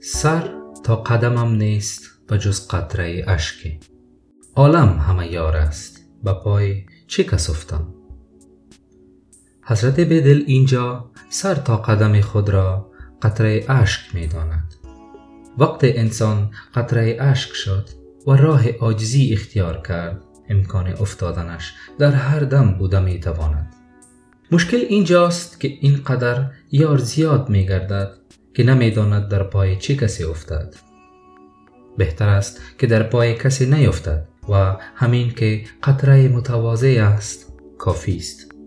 سر تا قدمم نیست به جز قطره اشکی عالم همه یار است به پای چه کس افتم حضرت بدل اینجا سر تا قدم خود را قطره اشک می داند. وقت انسان قطره اشک شد و راه عاجزی اختیار کرد امکان افتادنش در هر دم بوده می تواند. مشکل اینجاست که این قدر یار زیاد می گردد که نمی داند در پای چه کسی افتد. بهتر است که در پای کسی نیفتد و همین که قطره متواضع است کافی است.